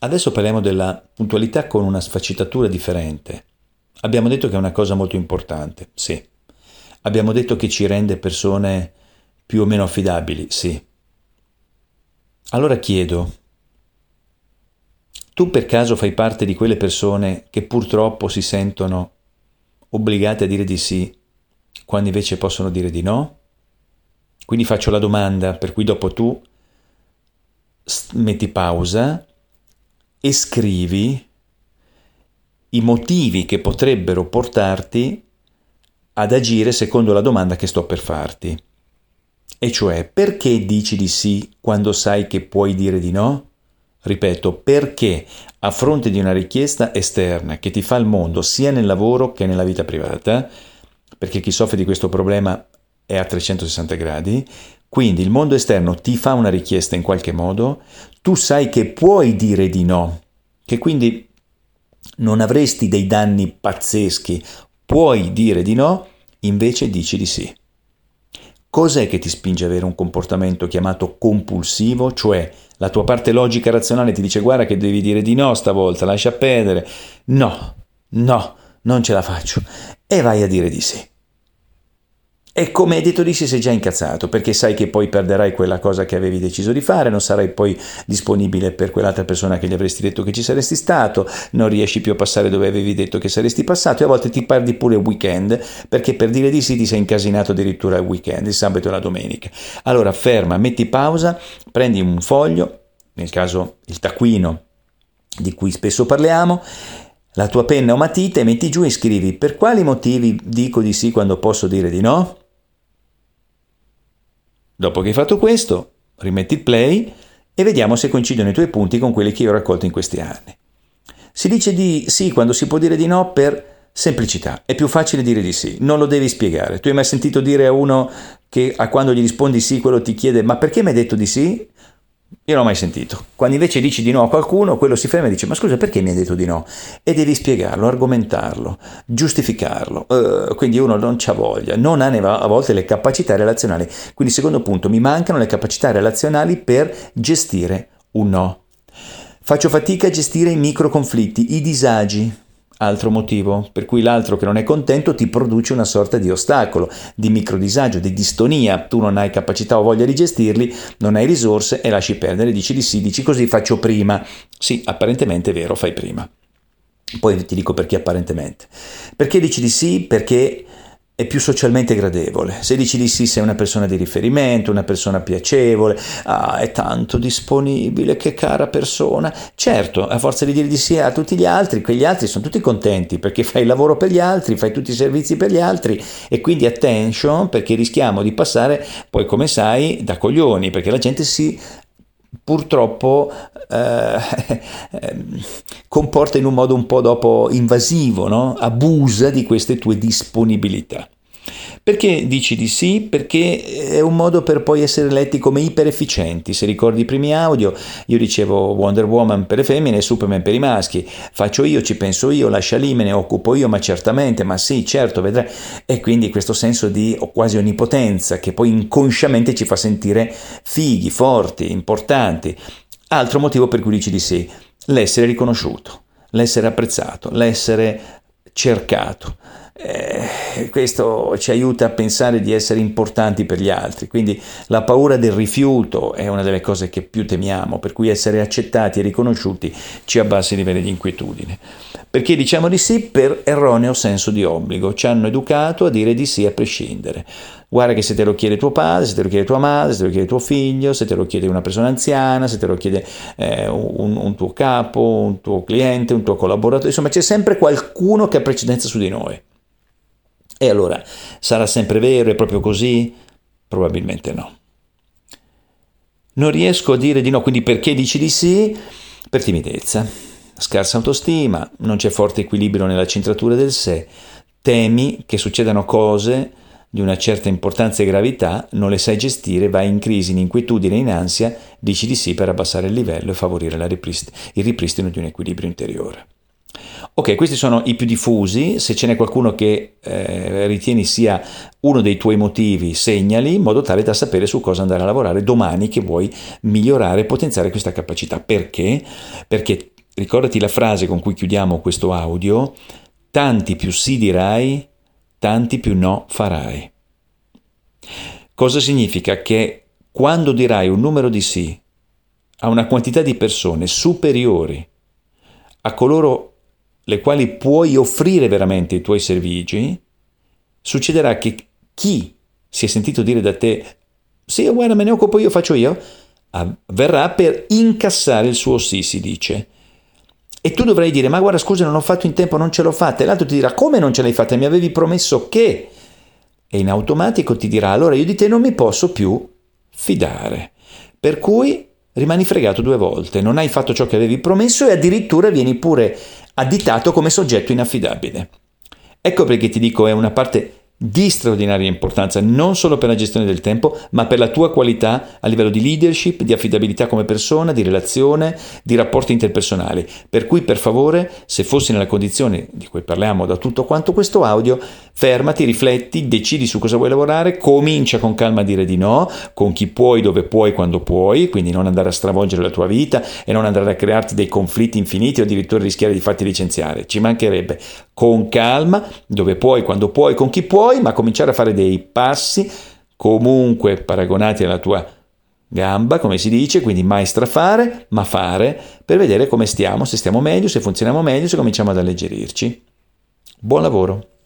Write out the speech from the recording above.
Adesso parliamo della puntualità con una sfaccettatura differente. Abbiamo detto che è una cosa molto importante, sì. Abbiamo detto che ci rende persone più o meno affidabili, sì. Allora chiedo, tu per caso fai parte di quelle persone che purtroppo si sentono obbligate a dire di sì quando invece possono dire di no? Quindi faccio la domanda per cui dopo tu metti pausa e scrivi i motivi che potrebbero portarti ad agire secondo la domanda che sto per farti. E cioè, perché dici di sì quando sai che puoi dire di no? Ripeto, perché a fronte di una richiesta esterna che ti fa il mondo sia nel lavoro che nella vita privata, perché chi soffre di questo problema è a 360 gradi, quindi il mondo esterno ti fa una richiesta in qualche modo, tu sai che puoi dire di no, che quindi non avresti dei danni pazzeschi, puoi dire di no, invece dici di sì. Cos'è che ti spinge ad avere un comportamento chiamato compulsivo? Cioè la tua parte logica razionale ti dice guarda che devi dire di no stavolta, lascia perdere. No, no, non ce la faccio. E vai a dire di sì. E come hai detto di sì sei già incazzato perché sai che poi perderai quella cosa che avevi deciso di fare, non sarai poi disponibile per quell'altra persona che gli avresti detto che ci saresti stato, non riesci più a passare dove avevi detto che saresti passato e a volte ti perdi pure il weekend perché per dire di sì ti sei incasinato addirittura il weekend, il sabato e la domenica. Allora ferma, metti pausa, prendi un foglio, nel caso il taccuino di cui spesso parliamo, la tua penna o matita e metti giù e scrivi per quali motivi dico di sì quando posso dire di no? Dopo che hai fatto questo, rimetti il play e vediamo se coincidono i tuoi punti con quelli che io ho raccolto in questi anni. Si dice di sì quando si può dire di no per semplicità, è più facile dire di sì, non lo devi spiegare. Tu hai mai sentito dire a uno che a quando gli rispondi sì quello ti chiede ma perché mi hai detto di sì? Io non l'ho mai sentito. Quando invece dici di no a qualcuno, quello si ferma e dice: Ma scusa, perché mi hai detto di no? E devi spiegarlo, argomentarlo, giustificarlo. Uh, quindi uno non c'ha voglia, non ha a volte le capacità relazionali. Quindi, secondo punto, mi mancano le capacità relazionali per gestire un no. Faccio fatica a gestire i micro conflitti, i disagi Altro motivo per cui l'altro che non è contento ti produce una sorta di ostacolo, di microdisagio, di distonia. Tu non hai capacità o voglia di gestirli, non hai risorse e lasci perdere. Dici di sì, dici così faccio prima. Sì, apparentemente è vero, fai prima. Poi ti dico perché apparentemente. Perché dici di sì? Perché è più socialmente gradevole. Se dici di sì sei una persona di riferimento, una persona piacevole, ah, è tanto disponibile, che cara persona. Certo, a forza di dire di sì a tutti gli altri, quegli altri sono tutti contenti perché fai il lavoro per gli altri, fai tutti i servizi per gli altri e quindi attention perché rischiamo di passare poi come sai da coglioni perché la gente si purtroppo eh, comporta in un modo un po' dopo invasivo, no? abusa di queste tue disponibilità. Perché dici di sì? Perché è un modo per poi essere letti come iperefficienti. Se ricordi i primi audio, io dicevo Wonder Woman per le femmine e Superman per i maschi. Faccio io, ci penso io, lascia lì, me ne occupo io, ma certamente, ma sì, certo, vedrai. E quindi questo senso di quasi onnipotenza che poi inconsciamente ci fa sentire fighi, forti, importanti. Altro motivo per cui dici di sì, l'essere riconosciuto, l'essere apprezzato, l'essere cercato. Eh, questo ci aiuta a pensare di essere importanti per gli altri, quindi la paura del rifiuto è una delle cose che più temiamo, per cui essere accettati e riconosciuti ci abbassa i livelli di inquietudine. Perché diciamo di sì per erroneo senso di obbligo, ci hanno educato a dire di sì a prescindere. Guarda che se te lo chiede tuo padre, se te lo chiede tua madre, se te lo chiede tuo figlio, se te lo chiede una persona anziana, se te lo chiede eh, un, un tuo capo, un tuo cliente, un tuo collaboratore, insomma c'è sempre qualcuno che ha precedenza su di noi. E allora sarà sempre vero? È proprio così? Probabilmente no. Non riesco a dire di no, quindi perché dici di sì? Per timidezza, scarsa autostima, non c'è forte equilibrio nella centratura del sé, temi che succedano cose di una certa importanza e gravità, non le sai gestire, vai in crisi, in inquietudine, in ansia, dici di sì per abbassare il livello e favorire riprist- il ripristino di un equilibrio interiore. Ok, questi sono i più diffusi, se ce n'è qualcuno che eh, ritieni sia uno dei tuoi motivi, segnali in modo tale da sapere su cosa andare a lavorare domani che vuoi migliorare e potenziare questa capacità. Perché? Perché ricordati la frase con cui chiudiamo questo audio, tanti più sì dirai, tanti più no farai. Cosa significa? Che quando dirai un numero di sì a una quantità di persone superiori a coloro le quali puoi offrire veramente i tuoi servigi, succederà che chi si è sentito dire da te sì, guarda, me ne occupo io, faccio io, verrà per incassare il suo sì, si dice. E tu dovrai dire, ma guarda, scusa, non ho fatto in tempo, non ce l'ho fatta. E l'altro ti dirà, come non ce l'hai fatta? Mi avevi promesso che... E in automatico ti dirà, allora io di te non mi posso più fidare. Per cui rimani fregato due volte, non hai fatto ciò che avevi promesso e addirittura vieni pure additato come soggetto inaffidabile. Ecco perché ti dico è una parte di straordinaria importanza non solo per la gestione del tempo, ma per la tua qualità a livello di leadership, di affidabilità come persona, di relazione, di rapporti interpersonali. Per cui, per favore, se fossi nella condizione di cui parliamo da tutto quanto questo audio, fermati, rifletti, decidi su cosa vuoi lavorare, comincia con calma a dire di no, con chi puoi, dove puoi, quando puoi, quindi non andare a stravolgere la tua vita e non andare a crearti dei conflitti infiniti o addirittura rischiare di farti licenziare. Ci mancherebbe. Con calma, dove puoi, quando puoi, con chi puoi poi, ma cominciare a fare dei passi comunque paragonati alla tua gamba, come si dice, quindi mai strafare, ma fare, per vedere come stiamo, se stiamo meglio, se funzioniamo meglio, se cominciamo ad alleggerirci. Buon lavoro!